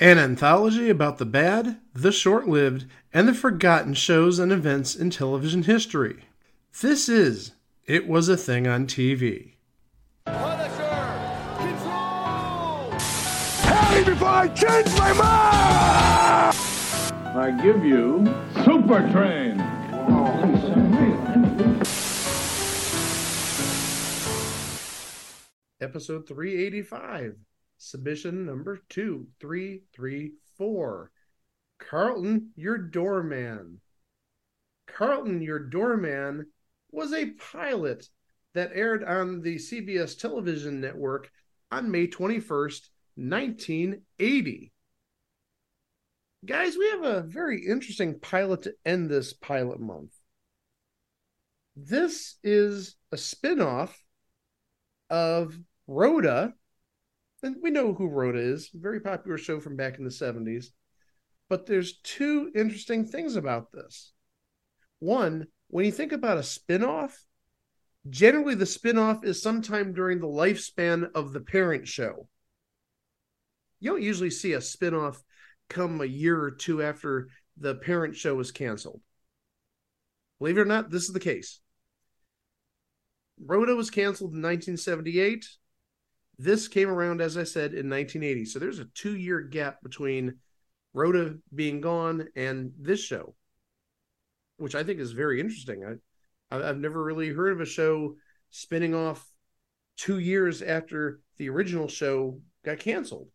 An anthology about the bad, the short lived, and the forgotten shows and events in television history. This is It Was a Thing on TV. Punisher! Control! Tell me before I change my mind! I give you Super Train. Episode 385, submission number 2334. Carlton, your doorman. Carlton, your doorman was a pilot that aired on the CBS television network on May 21st, 1980. Guys, we have a very interesting pilot to end this pilot month. This is a spin off of Rhoda. And we know who Rhoda is, very popular show from back in the 70s. But there's two interesting things about this. One, when you think about a spin-off, generally the spin-off is sometime during the lifespan of the parent show. You don't usually see a spin-off come a year or two after the parent show is canceled. Believe it or not, this is the case. Rhoda was canceled in 1978. This came around, as I said, in 1980. So there's a two year gap between Rhoda being gone and this show, which I think is very interesting. I, I've never really heard of a show spinning off two years after the original show got canceled.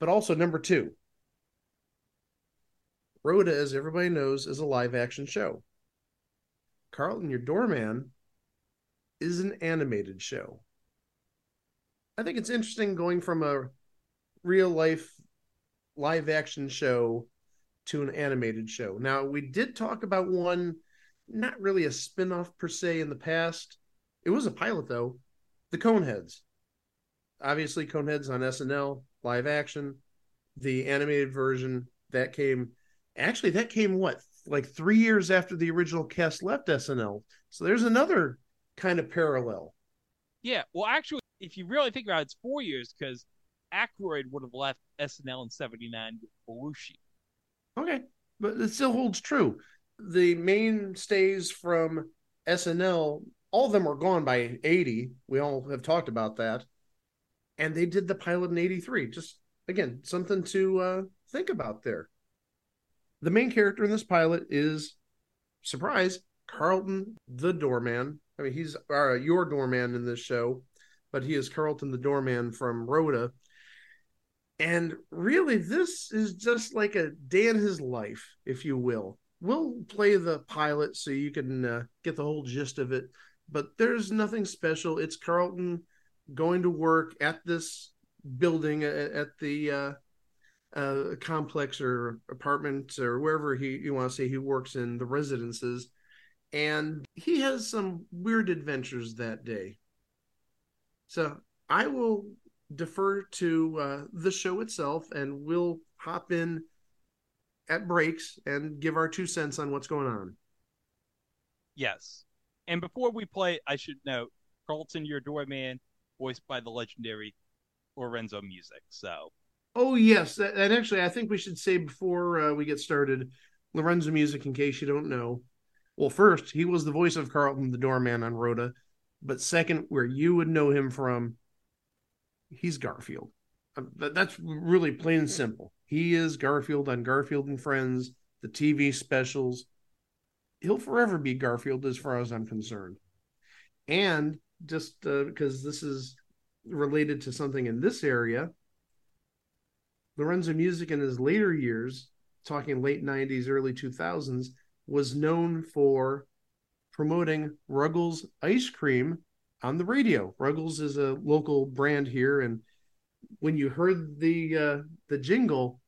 But also, number two, Rhoda, as everybody knows, is a live action show. Carlton, your doorman, is an animated show. I think it's interesting going from a real life live action show to an animated show. Now, we did talk about one, not really a spin off per se in the past. It was a pilot, though. The Coneheads. Obviously, Coneheads on SNL, live action. The animated version that came, actually, that came what, like three years after the original cast left SNL. So there's another kind of parallel. Yeah, well, actually, if you really think about it, it's four years because Aykroyd would have left SNL in '79 with Belushi. Okay, but it still holds true. The mainstays from SNL, all of them were gone by '80. We all have talked about that, and they did the pilot in '83. Just again, something to uh, think about there. The main character in this pilot is surprise Carlton the doorman. I mean, he's uh, your doorman in this show, but he is Carlton the doorman from Rhoda. And really, this is just like a day in his life, if you will. We'll play the pilot so you can uh, get the whole gist of it, but there's nothing special. It's Carlton going to work at this building at, the uh, uh, complex or apartment or wherever he you want to say he works in the residences and he has some weird adventures that day. So I will defer to uh, the show itself, and we'll hop in at breaks and give our two cents on what's going on. Yes, and before we play, I should note Carlton, your doorman, voiced by the legendary Lorenzo Music. So. Oh yes, and actually, I think we should say before uh, we get started, Lorenzo Music, in case you don't know, well, first, he was the voice of Carlton the doorman on Rhoda. But second, where you would know him from, he's Garfield. Um, that's really plain and simple. He is Garfield on Garfield and Friends, the TV specials. He'll forever be Garfield as far as I'm concerned. And just uh, because this is related to something in this area, Lorenzo Music in his later years, talking late 90s, early 2000s, was known for promoting Ruggles ice cream on the radio. Ruggles is a local brand here, and when you heard the uh, the jingle,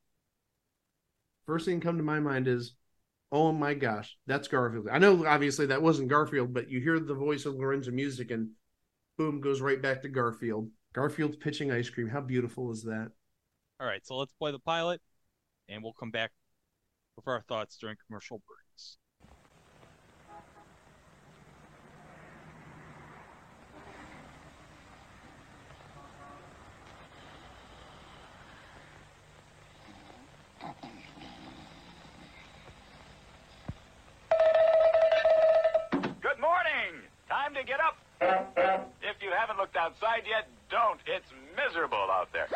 first thing come to my mind is, oh my gosh, that's Garfield. I know obviously that wasn't Garfield, but you hear the voice of Lorenzo Music, and boom, goes right back to Garfield. Garfield's pitching ice cream. How beautiful is that? All right, so let's play the pilot, and we'll come back with our thoughts during commercial break. You outside yet, don't. It's miserable out there.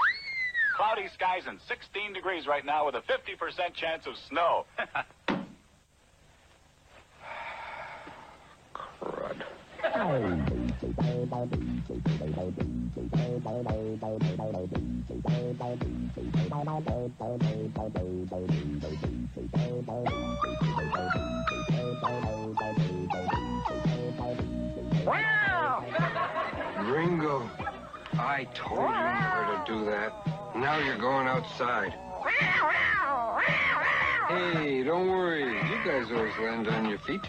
Cloudy skies and 16 degrees right now with a 50% chance of snow. Crud. Ringo, I told you never to do that. Now you're going outside. Hey, don't worry. You guys always land on your feet.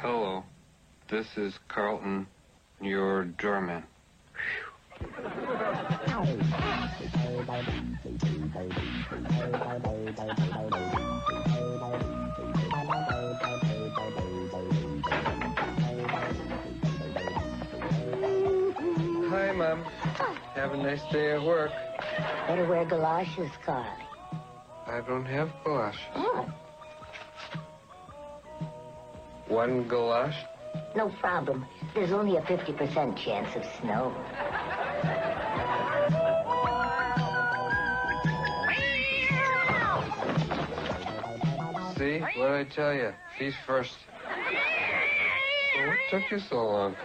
Hello. This is Carlton, your doorman. Hi, Mom. Have a nice day at work. Better wear galoshes, Carly. I don't have galosh. Oh, One galosh? No problem. There's only a 50% chance of snow. See? What did I tell you? Feast first. Well, what took you so long?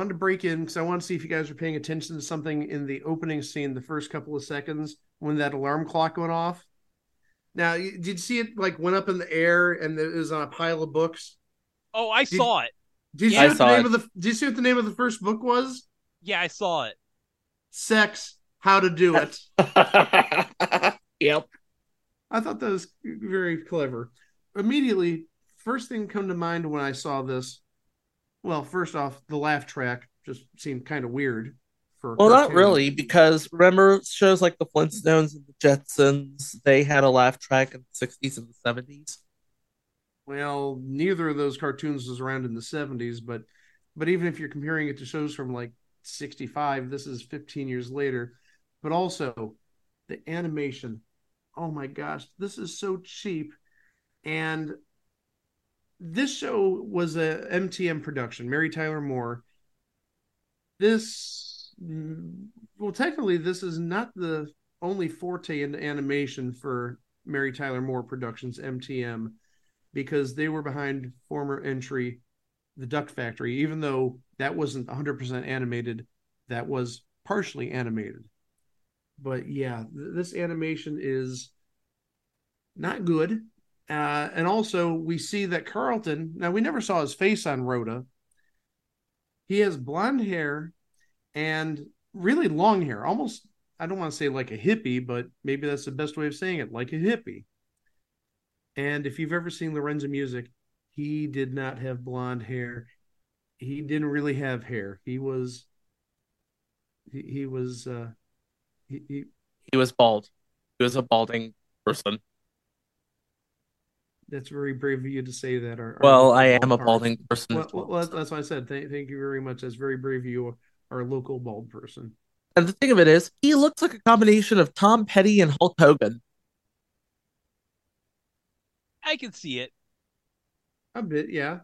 Wanted to break in because I want to see if you guys are paying attention to something in the opening scene, the first couple of seconds when that alarm clock went off. Now, did you see it like went up in the air and it was on a pile of books? Oh, I saw it. Did you Yeah, see I what the name it. of the Did you see what the name of the first book was? Yeah, I saw it. Sex, How to Do It. yep. I thought that was very clever. Immediately, first thing come to mind when I saw this. Well, first off, the laugh track just seemed kind of weird. For Well, not really, because remember shows like the Flintstones and the Jetsons, they had a laugh track in the 60s and the 70s. Well, neither of those cartoons was around in the seventies, but but even if you're comparing it to shows from like sixty five, this is fifteen years later. But also the animation. Oh my gosh, this is so cheap. And this show was a MTM production, Mary Tyler Moore. This well, technically, this is not the only forte in animation for Mary Tyler Moore Productions, MTM because they were behind former entry the duck factory. Even though that wasn't 100% animated that was partially animated. But yeah th- this animation is not good uh, and also we see that carlton now we never saw his face on rhoda he has blonde hair and really long hair almost i don't want to say like a hippie but maybe that's the best way of saying it like a hippie and if you've ever seen Lorenzo Music, he did not have blonde hair. He didn't really have hair. He was he, he was uh he, he He was bald. He was a balding person. That's very brave of you to say that. Our, our Well, local I am a balding person. person. Well, as well, well, that's why I said thank, thank you very much. That's very brave of you, our local bald person. And the thing of it is, he looks like a combination of Tom Petty and Hulk Hogan. I can see it. A bit, yeah.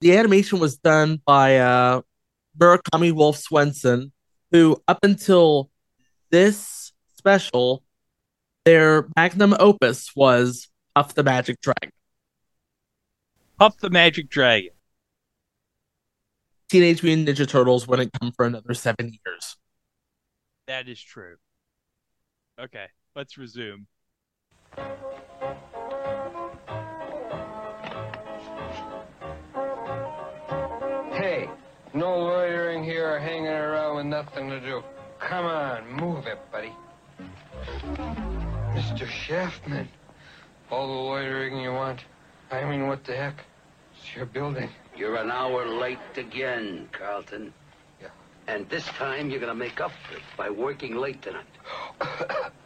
the animation was done by uh, Murakami Wolf Swenson, who up until this special, their magnum opus was Puff the Magic Dragon. Puff the Magic Dragon. Teenage Mutant Ninja Turtles wouldn't come for another seven years. That is true. Okay, let's resume. Hey, no loitering here or hanging around with nothing to do. Come on, move it, buddy. Mr. Shaftman, all the loitering you want. I mean, what the heck? It's your building. You're an hour late again, Carlton. Yeah. And this time you're gonna make up for it by working late tonight.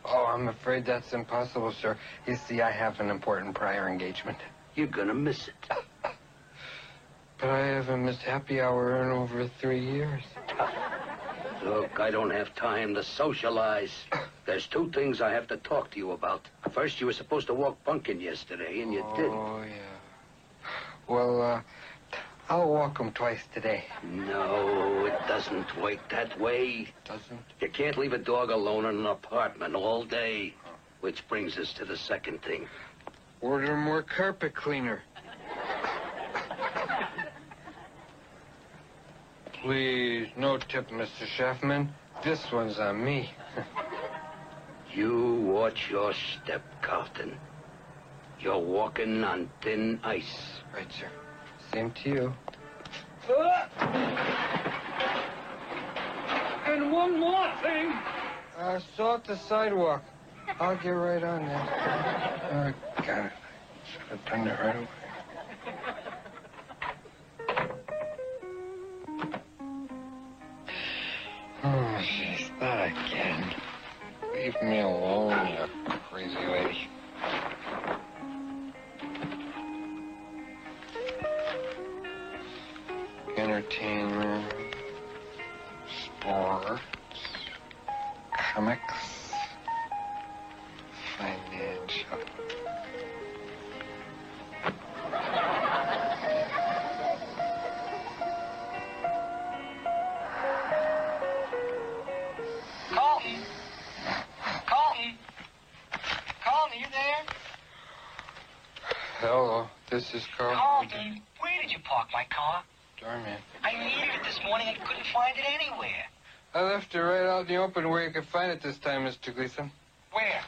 oh, I'm afraid that's impossible, sir. You see, I have an important prior engagement. You're gonna miss it. But I haven't missed happy hour in over three years. Look, I don't have time to socialize. There's two things I have to talk to you about. First, you were supposed to walk Pumpkin yesterday, and you didn't. Oh, yeah. Well, uh, I'll walk him twice today. No, it doesn't work that way. It Doesn't? You can't leave a dog alone in an apartment all day. Which brings us to the second thing. Order more carpet cleaner. Please, no tip, Mr. Shaftman. This one's on me. You watch your step, Carlton. You're walking on thin ice. Right, sir. Same to you. And one more thing. Uh, salt the sidewalk. I'll get right on that. Uh, got it. Should have done it right away. Leave me alone, you crazy lady. Could this time, Mr. Gleason. Where?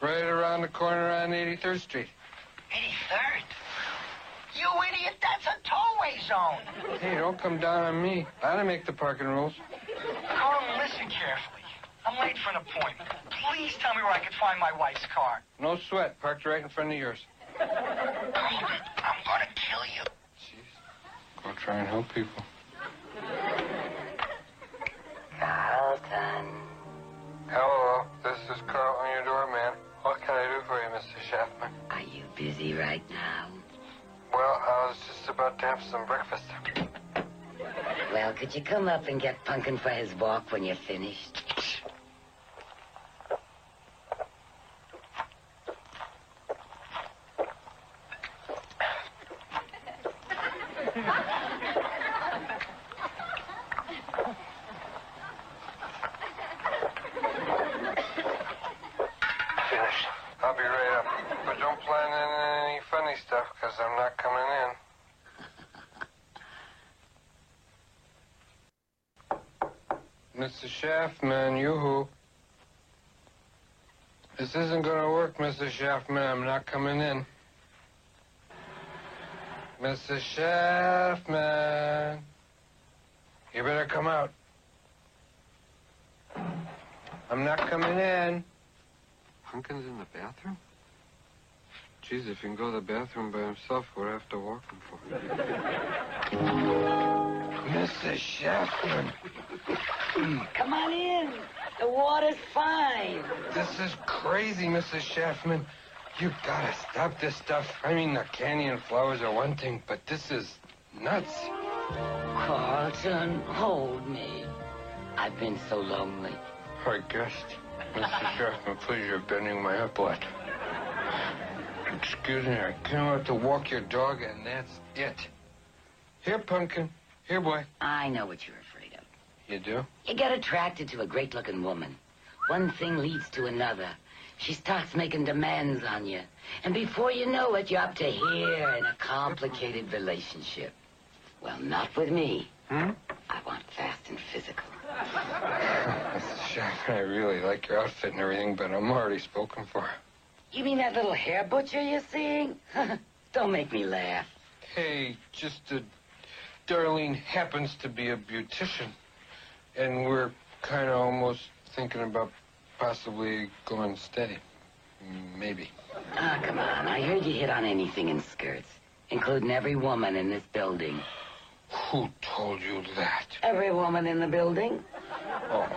Right around the corner on 83rd Street. 83rd. You idiot, that's a tollway zone. Hey, don't come down on me. I don't make the parking rules. Carlton, listen carefully. I'm late for an appointment. Please tell me where I can find my wife's car. No sweat. Parked right in front of yours. Carlton, I'm gonna kill you. Jeez. Go try and help people. Carlton. Hello, busy right now? Well, I was just about to have some breakfast. Well, could you come up and get Punkin for his walk when you're finished? Finished. I'll be right up. But don't plan in any funny stuff, because I'm not coming in. Mr. Shaftman, yoo-hoo. This isn't gonna work, Mr. Shaftman. I'm not coming in. Mr. Shaftman. You better come out. I'm not coming in. Pumpkin's in the bathroom? Geez, if he can go to the bathroom by himself, I have to walk him for? Mr. Come on in. The water's fine. this is crazy, Mrs. Shaftman. You gotta stop this stuff. I mean, the canyon flowers are one thing, but this is nuts. Carlton, hold me. I've been so lonely. I guess. Mr. Shaftman, please, you're bending my apple. Excuse me, I came out to walk your dog, and that's it. Here, Pumpkin. Here, boy. I know what you're. You do? You get attracted to a great looking woman. One thing leads to another. She starts making demands on you. And before you know it, you're up to here in a complicated relationship. Well, not with me. Hmm? I want fast and physical. Shaq, I really like your outfit and everything, but I'm already spoken for. You mean that little hair butcher you're seeing? Don't make me laugh. Hey, just uh, Darlene happens to be a beautician, and we're kind of almost thinking about possibly going steady. Maybe. Ah, come on. I heard you hit on anything in skirts, including every woman in this building. Who told you that? Every woman in the building? Oh,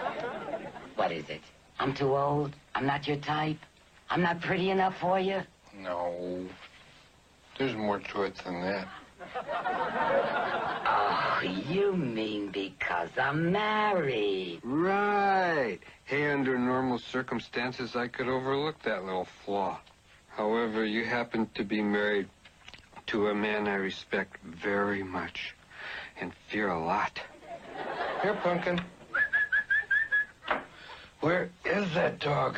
What is it? I'm too old? I'm not your type? I'm not pretty enough for you? no. There's more to it than that. Oh, you mean because I'm married? Right. Hey, under normal circumstances, I could overlook that little flaw. However, you happen to be married to a man I respect very much and fear a lot. Here, Pumpkin. Where is that dog?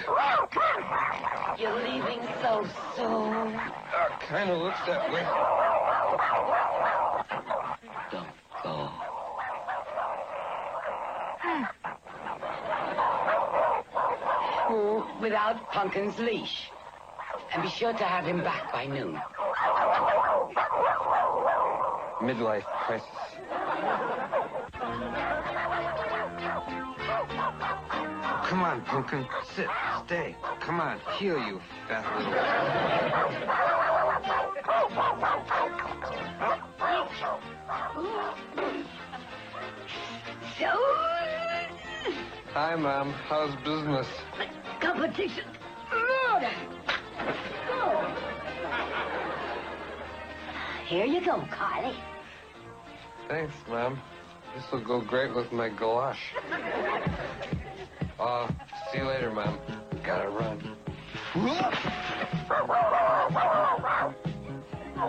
You're leaving so soon. Uh, kind of looks that way. Don't go. Without Pumpkin's leash. And be sure to have him back by noon. Midlife crisis. Come on, Pumpkin. Sit. Stay. Come on. Heal, you fat little... Hi, Mom. How's business? competition. Murder. Here you go, Carly. Thanks, Mom. This will go great with my gouache. Uh, see you later, Mom. Gotta run. So,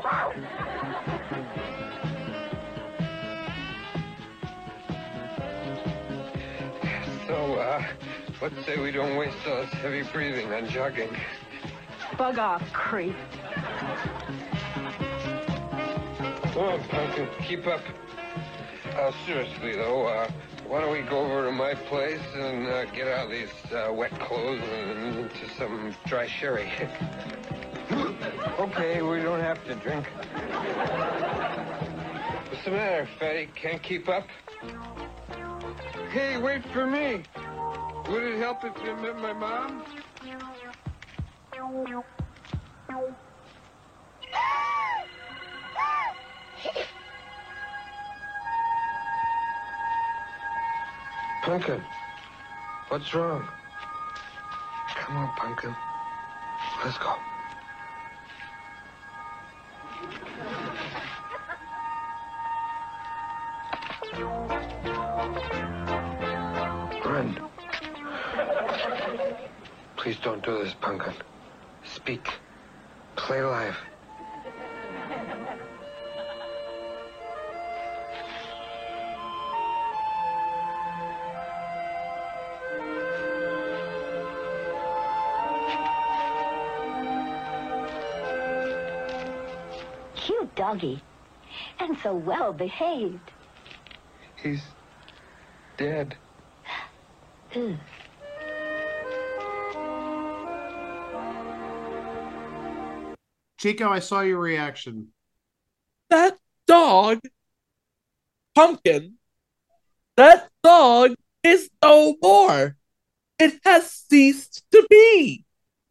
uh, let's say we don't waste all this heavy breathing on jogging. Bug off, creep. Come on, Pumpkin, keep up. Uh, seriously, though, uh, why don't we go over to my place and uh, get out of these uh, wet clothes and into some dry sherry? okay, we don't have to drink. What's the matter, fatty? Can't keep up? Hey, wait for me. Would it help if you met my mom? Pumpkin, what's wrong? Come on, Pumpkin. Let's go. Run. Please don't do this, Pumpkin. Speak. Play live. Cute doggy. And so well behaved. He's dead. Ugh. Chico, I saw your reaction. That dog, Pumpkin, that dog is no more. It has ceased to be.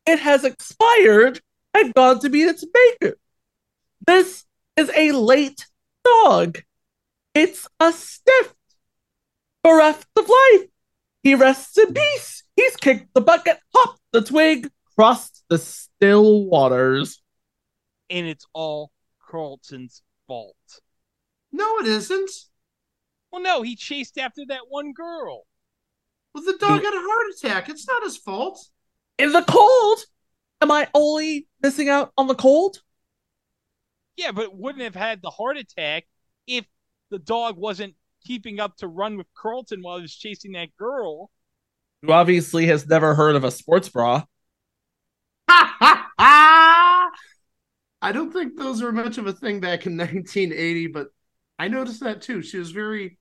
It has expired and gone to meet its maker. This is a late dog. It's a stiff. Bereft of life. He rests in peace. He's kicked the bucket, hopped the twig, crossed the still waters. And it's all Carlton's fault. No, it isn't. Well, no, he chased after that one girl. Well, the dog had a heart attack. It's not his fault. In the cold? Am I only missing out on the cold? Yeah, but wouldn't have had the heart attack if the dog wasn't keeping up to run with Carlton while he was chasing that girl. Who obviously has never heard of a sports bra. I don't think those were much of a thing back in 1980, but I noticed that too. She was very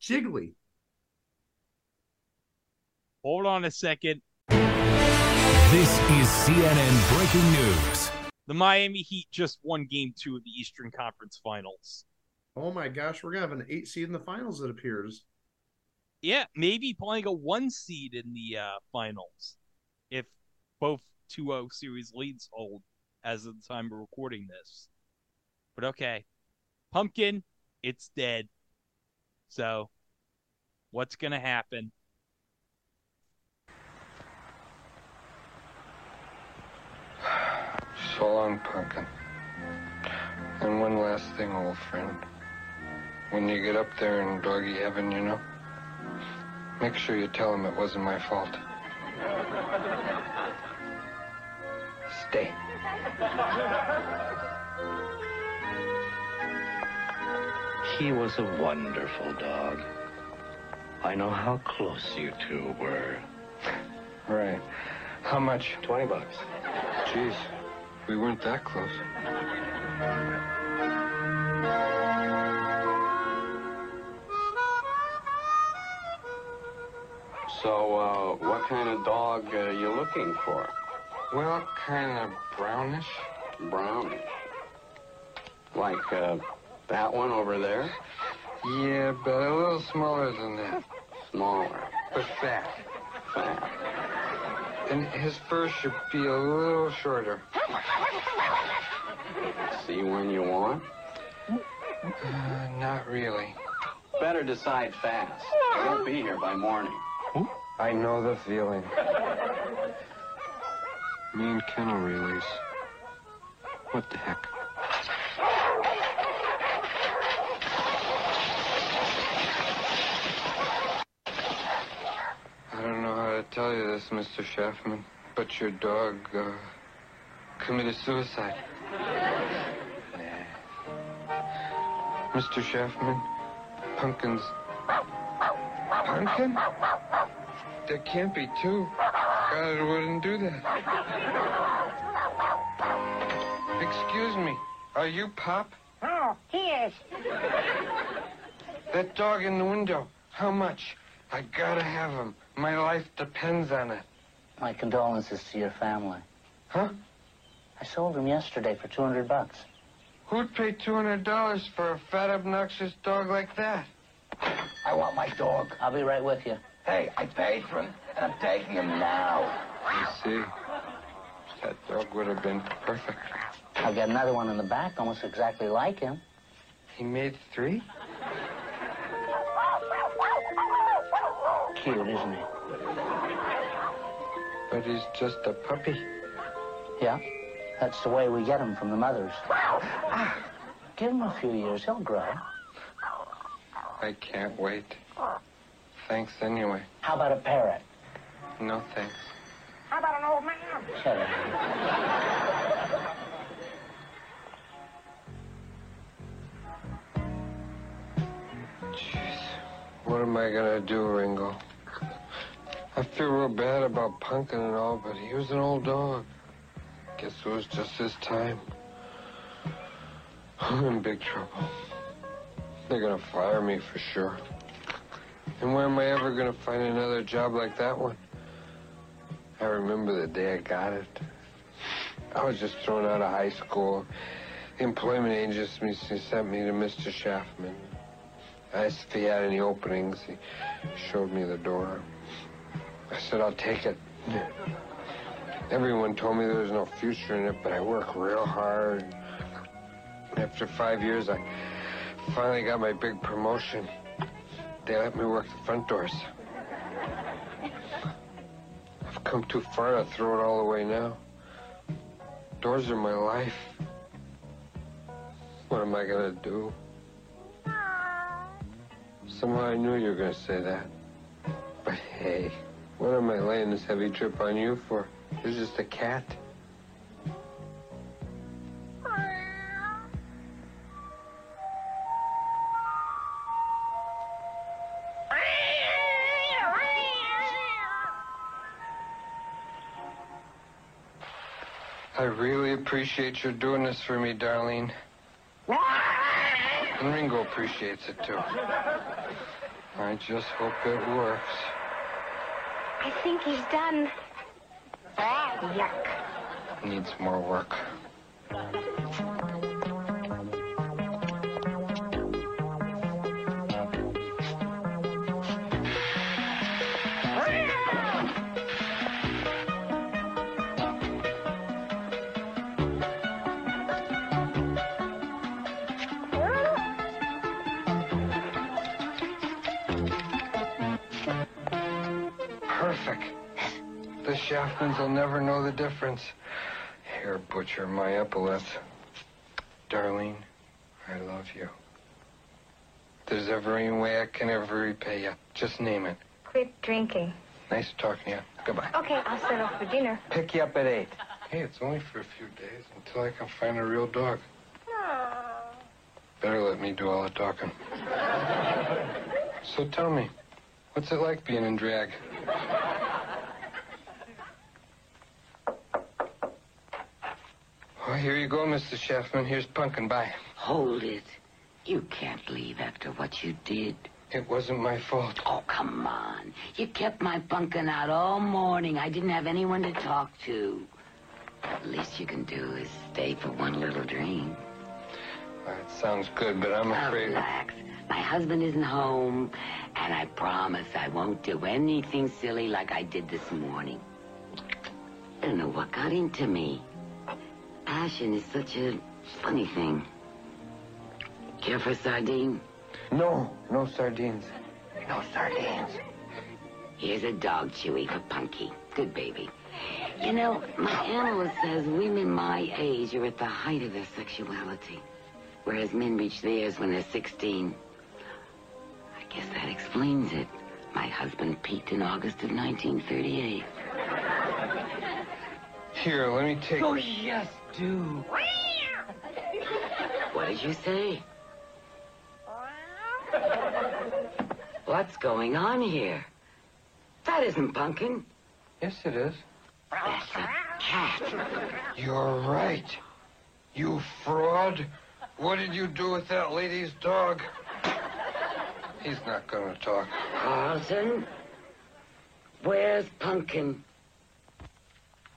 jiggly. Hold on a second. This is CNN breaking news. The Miami Heat just won game two of the Eastern Conference Finals. Oh my gosh, we're gonna have an eight seed in the finals, it appears. Yeah, maybe playing a one seed in the uh, finals if both 2 0 series leads hold as of the time of recording this. But okay. Pumpkin, it's dead. So, what's going to happen? So long, Pumpkin. And one last thing, old friend. When you get up there in doggy heaven, you know, make sure you tell him it wasn't my fault. Stay. He was a wonderful dog. I know how close you two were. Right. How much? Twenty bucks. Jeez, we weren't that close. So, uh, what kind of dog are you looking for? Well, kind of brownish. Brownish. Like, uh, that one over there? Yeah, but a little smaller than that. Smaller. But fat. Fat. And his fur should be a little shorter. See when you want? Uh, not really. Better decide fast. I won't be here by morning. I know the feeling. Me and kennel release. What the heck? I don't know how to tell you this, Mr. Shaftman, but your dog, uh, committed suicide. Mr. Shaftman, Pumpkin's... Pumpkin? There can't be two. God wouldn't do that. Excuse me. Are you Pop? Oh, he is. That dog in the window. How much? I gotta have him. My life depends on it. My condolences to your family. Huh? I sold him yesterday for 200 bucks. Who'd pay $200 for a fat, obnoxious dog like that? I want my dog. I'll be right with you. Hey, I paid for him, and I'm taking him now. You see, that dog would have been perfect. I've got another one in the back, almost exactly like him. He made three? Cute, isn't he? But he's just a puppy. Yeah, that's the way we get him from the mothers. Ah, give him a few years, he'll grow. I can't wait. Thanks anyway. How about a parrot? No thanks. How about an old man? Shut up. Jeez. What am I gonna do, Ringo? I feel real bad about Pumpkin and all, but he was an old dog. Guess it was just his time. I'm in big trouble. They're gonna fire me for sure. And where am I ever gonna find another job like that one? I remember the day I got it. I was just thrown out of high school. The employment agency sent me to Mr. Shaftman. I asked if he had any openings. He showed me the door. I said, I'll take it. Everyone told me there was no future in it, but I work real hard. After five years, I finally got my big promotion. They let me work the front doors. I've come too far to throw it all away now. Doors are my life. What am I gonna do? Somehow I knew you were gonna say that. But hey, what am I laying this heavy trip on you for? You're just a cat. Appreciate your doing this for me, Darlene. And Ringo appreciates it too. I just hope it works. I think he's done. Yuck. Needs more work. Perfect. The Shaftmans will never know the difference. Here, butcher my epaulets. Darlene, I love you. If there's ever any way I can ever repay you, just name it. Quit drinking. Nice talking to you. Goodbye. Okay, I'll set off for dinner. Pick you up at eight. Hey, it's only for a few days until I can find a real dog. Better let me do all the talking. So tell me, what's it like being in drag? Oh, here you go, Mr. Shaftman. Here's Punkin. Bye. Hold it. You can't leave after what you did. It wasn't my fault. Oh, come on. You kept my bunkin' out all morning. I didn't have anyone to talk to. The least you can do is stay for one little drink. That sounds good, but I'm Now, afraid. relax. My husband isn't home, and I promise I won't do anything silly like I did this morning. I don't know what got into me. Passion is such a funny thing. Care for a sardine? No, no sardines. No sardines. Here's a dog chewy for Punky. Good baby. You know, my analyst says women my age are at the height of their sexuality, whereas men reach theirs when they're 16. I guess that explains it. My husband peaked in August of 1938. Here, let me take. Oh, yes, do. What did you say? What's going on here? That isn't Pumpkin. Yes, it is. That's a cat. You're right. You fraud. What did you do with that lady's dog? He's not going to talk. Carlton, where's Pumpkin?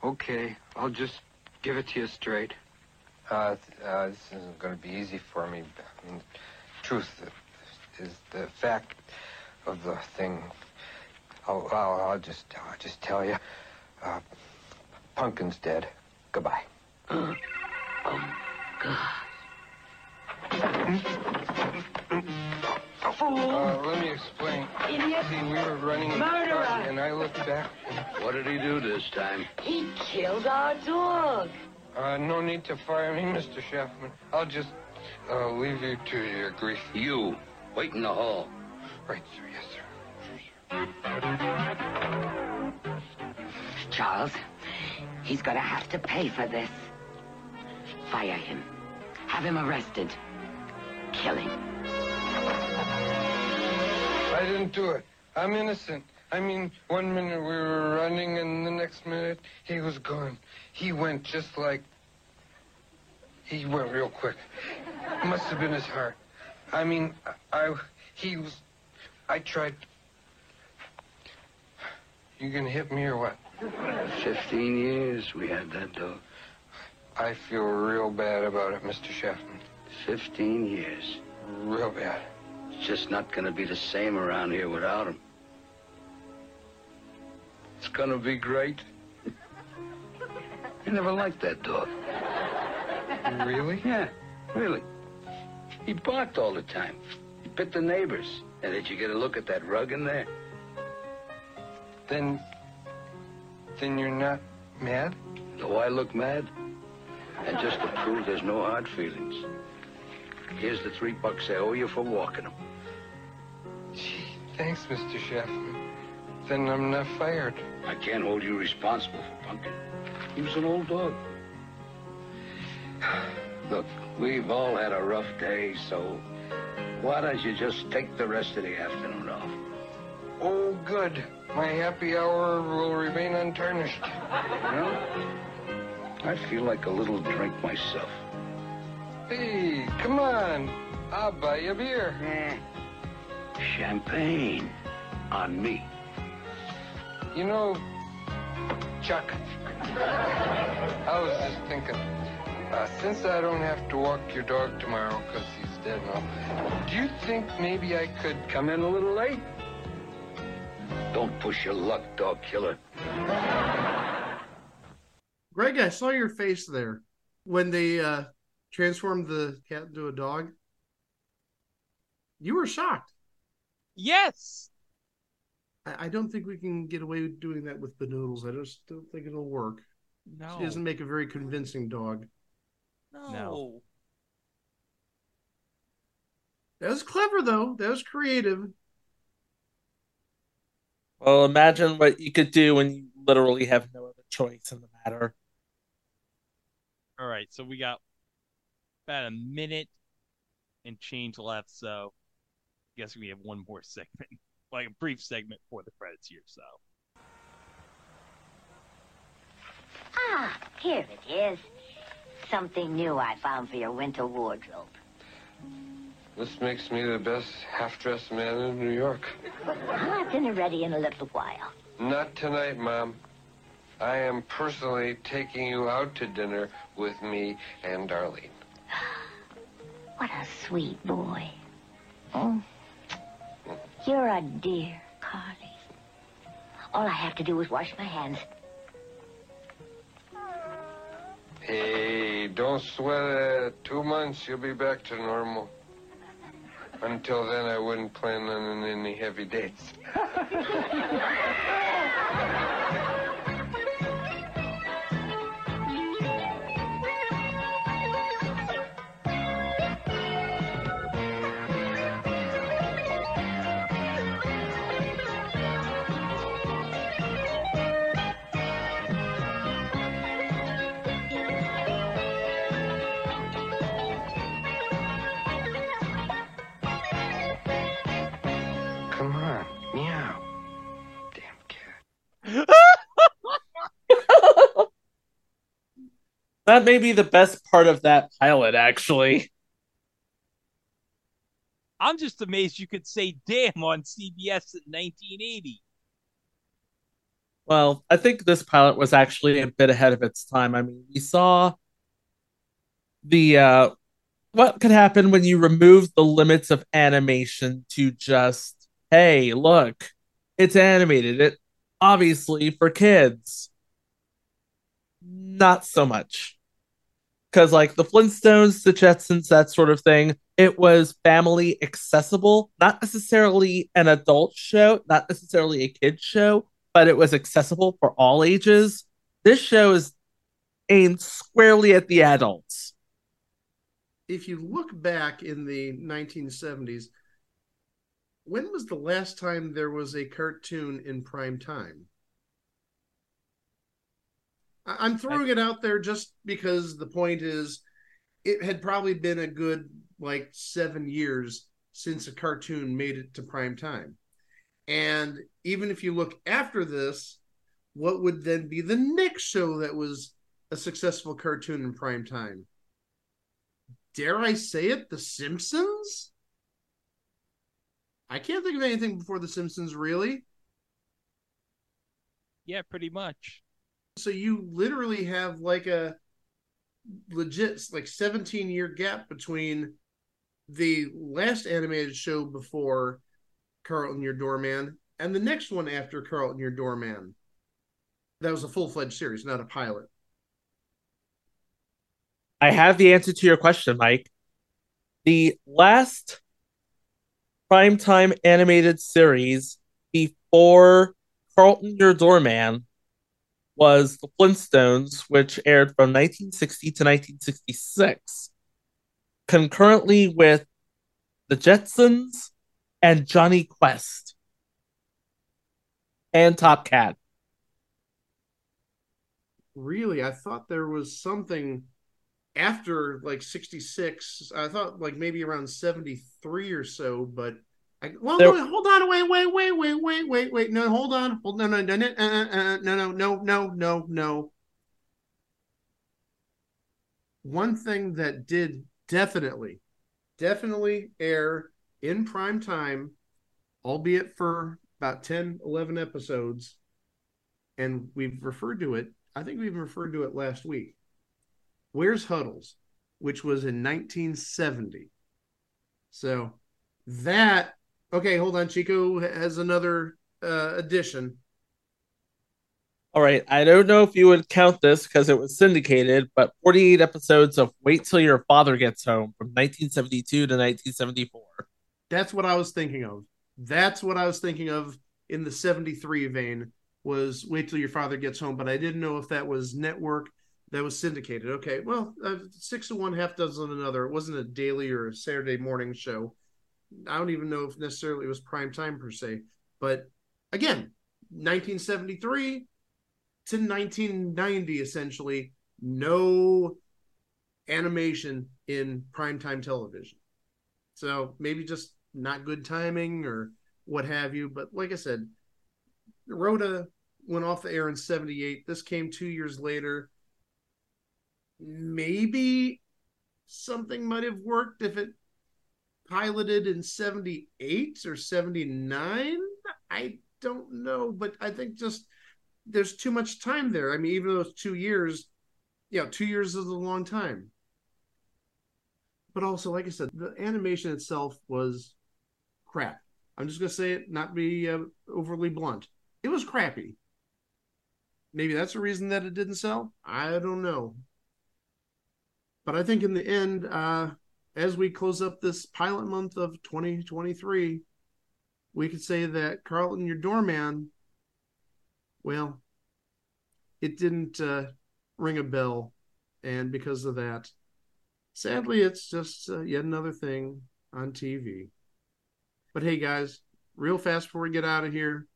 Okay, I'll just give it to you straight. Uh, uh, this isn't going to be easy for me. I mean, truth is the fact of the thing. I'll, I'll, I'll just, I'll just tell you. Uh, Pumpkin's dead. Goodbye. Oh, God. Uh, let me explain. Idiot. See, we were running in the Murderer. car, and I looked back. What did he do this time? He killed our dog. Uh, no need to fire me, Mr. Shaftman. I'll just uh, leave you to your grief. You. Wait in the hall. Right, sir. Yes, sir. Charles, he's gonna have to pay for this. Fire him. Have him arrested killing. I didn't do it. I'm innocent. I mean, one minute we were running, and the next minute he was gone. He went just like. He went real quick. Must have been his heart. I mean, I. He was. I tried. You gonna hit me or what? Fifteen years we had that dog. I feel real bad about it, Mr. Shaftman. 15 years. Real bad. It's just not gonna be the same around here without him. It's gonna be great. I never liked that dog. Really? Yeah, really. He barked all the time. He bit the neighbors. And did you get a look at that rug in there? Then... then you're not mad? Do I look mad? And just to prove there's no hard feelings. Here's the three bucks I owe you for walking him. Gee, thanks, Mr. Shaftman. Then I'm not fired. I can't hold you responsible for Pumpkin. He was an old dog. Look, we've all had a rough day, so why don't you just take the rest of the afternoon off? Oh, good. My happy hour will remain untarnished. Well, I feel like a little drink myself. Hey, come on. I'll buy you a beer. Champagne. On me. You know, Chuck, I was just thinking, uh, since I don't have to walk your dog tomorrow because he's dead now, do you think maybe I could Come in a little late? Don't push your luck, dog killer. Greg, I saw your face there when they uh, transformed the cat into a dog. You were shocked. Yes. I, I don't think we can get away with doing that with Benoodles. I just don't think it'll work. No. She doesn't make a very convincing dog. No. That was clever, though. That was creative. Well, imagine what you could do when you literally have no other choice in the matter. All right, so we got about a minute and change left, so I guess we have one more segment, like a brief segment for the credits here. So Ah, here it is. Something new I found for your winter wardrobe. This makes me the best half-dressed man in New York. I'll have dinner ready in a little while. Not tonight, Mom. I am personally taking you out to dinner with me and Darlene. What a sweet boy. Oh, you're a dear, Carly. All I have to do is wash my hands. Hey, don't sweat it. Two months, you'll be back to normal. Until then, I wouldn't plan on any heavy dates. That may be the best part of that pilot, actually. I'm just amazed you could say "damn" on CBS in 1980. Well, I think this pilot was actually a bit ahead of its time. I mean, we saw the uh what could happen when you remove the limits of animation to just, hey, look, it's animated. It obviously for kids. Not so much. Cause like the Flintstones, the Jetsons, that sort of thing, it was family accessible, not necessarily an adult show, not necessarily a kid show, but it was accessible for all ages. This show is aimed squarely at the adults. If you look back in the 1970s, when was the last time there was a cartoon in prime time? I'm throwing it out there just because the point is it had probably been a good like seven years since a cartoon made it to prime time. And even if you look after this, what would then be the next show that was a successful cartoon in prime time? Dare I say it? The Simpsons? I can't think of anything before The Simpsons, really. Yeah, pretty much. So you literally have like a legit like 17 year gap between the last animated show before Carlton Your Doorman and the next one after Carlton Your Doorman. That was a full fledged series, not a pilot. I have the answer to your question, Mike. The last primetime animated series before Carlton Your Doorman was The Flintstones, which aired from 1960 to 1966, concurrently with The Jetsons and Jonny Quest and Top Cat. Really, I thought there was something after like 66. I thought like maybe around 73 or so, but I, well, There- no, hold on, wait, wait, wait, wait, wait, wait, wait. No, hold on, hold no, no, no, no, uh, uh, no, no, no, no, no, no. one thing that did definitely, definitely air in prime time, albeit for about 10, 11 episodes, and we've referred to it. I think we even referred to it last week. Where's Huddles, which was in 1970. So that okay, hold on. Chico has another uh, addition. All right, I don't know if you would count this because it was syndicated, but 48 episodes of Wait Till Your Father Gets Home from 1972 to 1974. That's what I was thinking of. That's what I was thinking of in the 73 vein was Wait Till Your Father Gets Home, but I didn't know if that was network that was syndicated. Okay, well, uh, six of one, half dozen another. It wasn't a daily or a Saturday morning show. I don't even know if necessarily it was prime time per se, but again, 1973 to 1990, essentially, no animation in primetime television. So maybe just not good timing or what have you. But like I said, Rhoda went off the air in 78. This came two years later. Maybe something might have worked if it piloted in 78 or 79. I don't know, but I think just there's too much time there. I mean, even though it's two years, you know, two years is a long time. But also, like I said, the animation itself was crap. I'm just gonna say it, not be uh, overly blunt. It was crappy. Maybe that's the reason that it didn't sell. I don't know. But I think in the end, uh, as we close up this pilot month of 2023, we could say that Carlton, your doorman, well, it didn't uh, ring a bell. And because of that, sadly, it's just uh, yet another thing on TV. But hey, guys, real fast before we get out of here,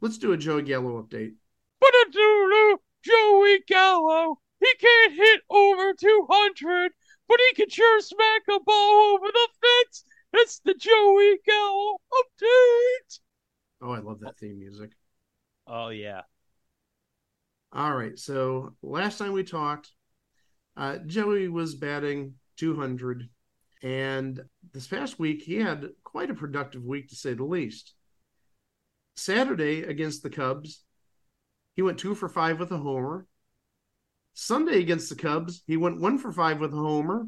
let's do a Joey Gallo update. But a Joey Gallo. He can't hit over 200, but he can sure smack a ball over the fence. It's the Joey Gallo update. Oh, I love that theme music. Oh, yeah. All right. So last time we talked, uh, Joey was batting 200. And this past week, he had quite a productive week to say the least. Saturday against the Cubs, he went two for five with a homer. Sunday against the Cubs, he went one for five with a homer.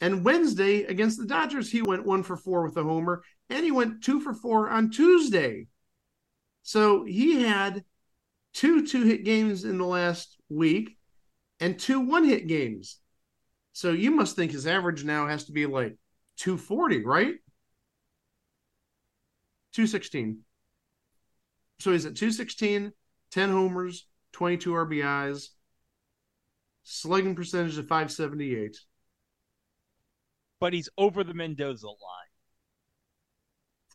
And Wednesday against the Dodgers, he went one for four with a homer. And he went two for four on Tuesday. So he had two two hit games in the last week and two one hit games. So you must think his average now has to be like 240, right? 216. So he's at 216, 10 homers, 22 RBIs, slugging percentage of 578. But he's over the Mendoza line.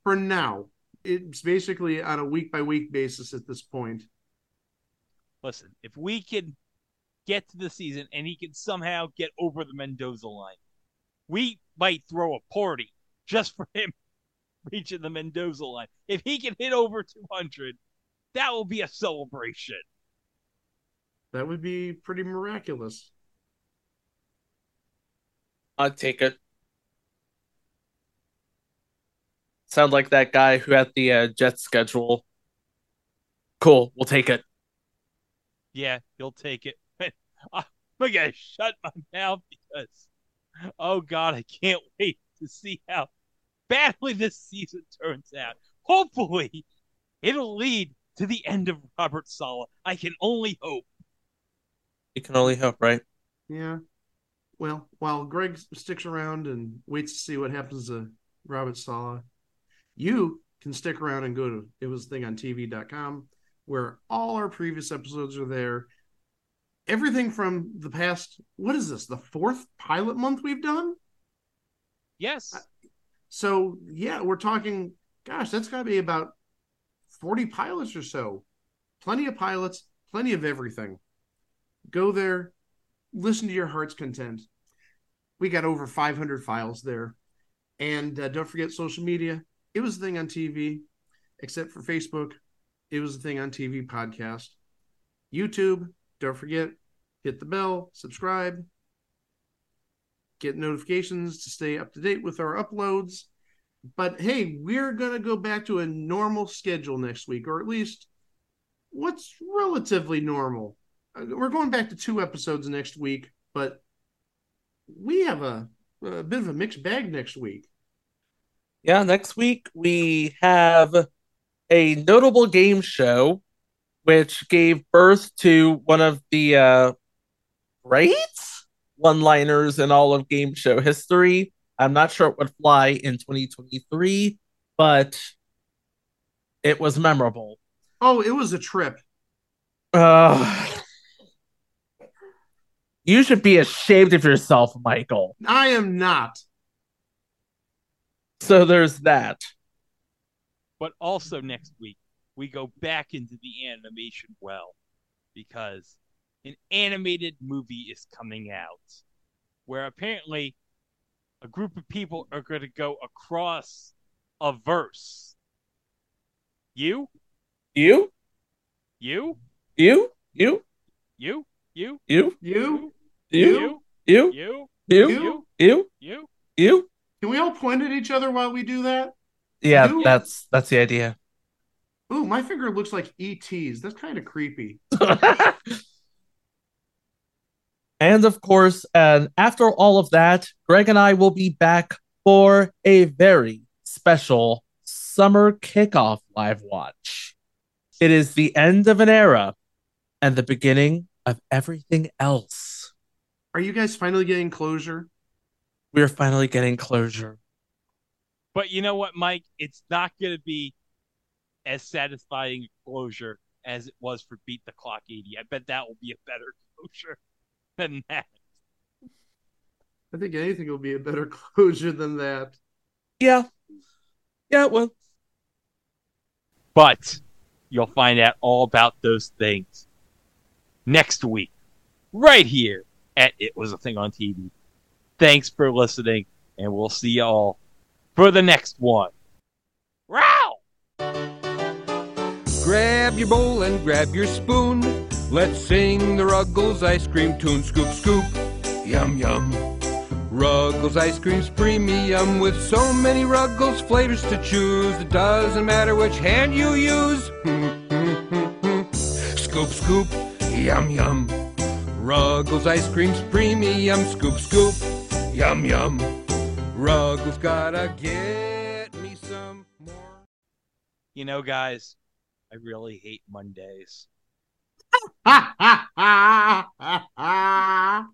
For now, it's basically on a week by week basis at this point. Listen, if we can get to the season and he can somehow get over the Mendoza line, we might throw a party just for him reaching the Mendoza line. If he can hit over 200, that will be a celebration. That would be pretty miraculous. I'd take it. Sound like that guy who had the uh, jet schedule. Cool, we'll take it. Yeah, you'll take it. I'm gonna shut my mouth because, oh god, I can't wait to see how badly this season turns out. Hopefully, it'll lead to the end of Robert Saleh. I can only hope. You can only hope, right? Yeah. Well, while Greg sticks around and waits to see what happens to Robert Saleh, you can stick around and go to itwasthingontv.com where all our previous episodes are there. Everything from the past, what is this, the fourth pilot month we've done? Yes. Uh, so, yeah, we're talking, gosh, that's got to be about 40 pilots or so. Plenty of pilots, plenty of everything. Go there, listen to your heart's content. We got over 500 files there. And uh, don't forget social media. It was a thing on TV, except for Facebook. It was a thing on TV podcast. YouTube, don't forget, hit the bell, subscribe. get notifications to stay up to date with our uploads. But hey, we're going to go back to a normal schedule next week, or at least what's relatively normal. We're going back to two episodes next week, but we have a, a bit of a mixed bag next week. Yeah, next week we have a notable game show which gave birth to one of the uh, great one liners in all of game show history. I'm not sure it would fly in 2023, but it was memorable. Oh, it was a trip. Uh, you should be ashamed of yourself, Michael. I am not. So there's that. But also next week, we go back into the animation well because an animated movie is coming out where apparently a group of people are going to go across a verse. You? You? You? You? You? You? You? You? You? You? You? You? You? You? You? You? You? Can we all point at each other while we do that? Yeah, You? that's that's the idea. Ooh, my finger looks like ET's. That's kind of creepy. And of course, and after all of that, Greg and I will be back for a very special summer kickoff live watch. It is the end of an era and the beginning of everything else. Are you guys finally getting closure? We're finally getting closure. But you know what, Mike? It's not going to be as satisfying a closure as it was for Beat the Clock 80. I bet that will be a better closure than that. I think anything will be a better closure than that. Yeah. Yeah, well, But you'll find out all about those things next week, right here at It Was a Thing on TV. Thanks for listening, and we'll see you all for the next one. Row! Grab your bowl and grab your spoon. Let's sing the Ruggles ice cream tune. Scoop, scoop, yum, yum. Ruggles ice cream's premium with so many Ruggles flavors to choose. It doesn't matter which hand you use. scoop, scoop, yum, yum. Ruggles ice cream's premium. Scoop, scoop, yum, yum. Ruggles gotta get me some more. You know, guys, I really hate Mondays.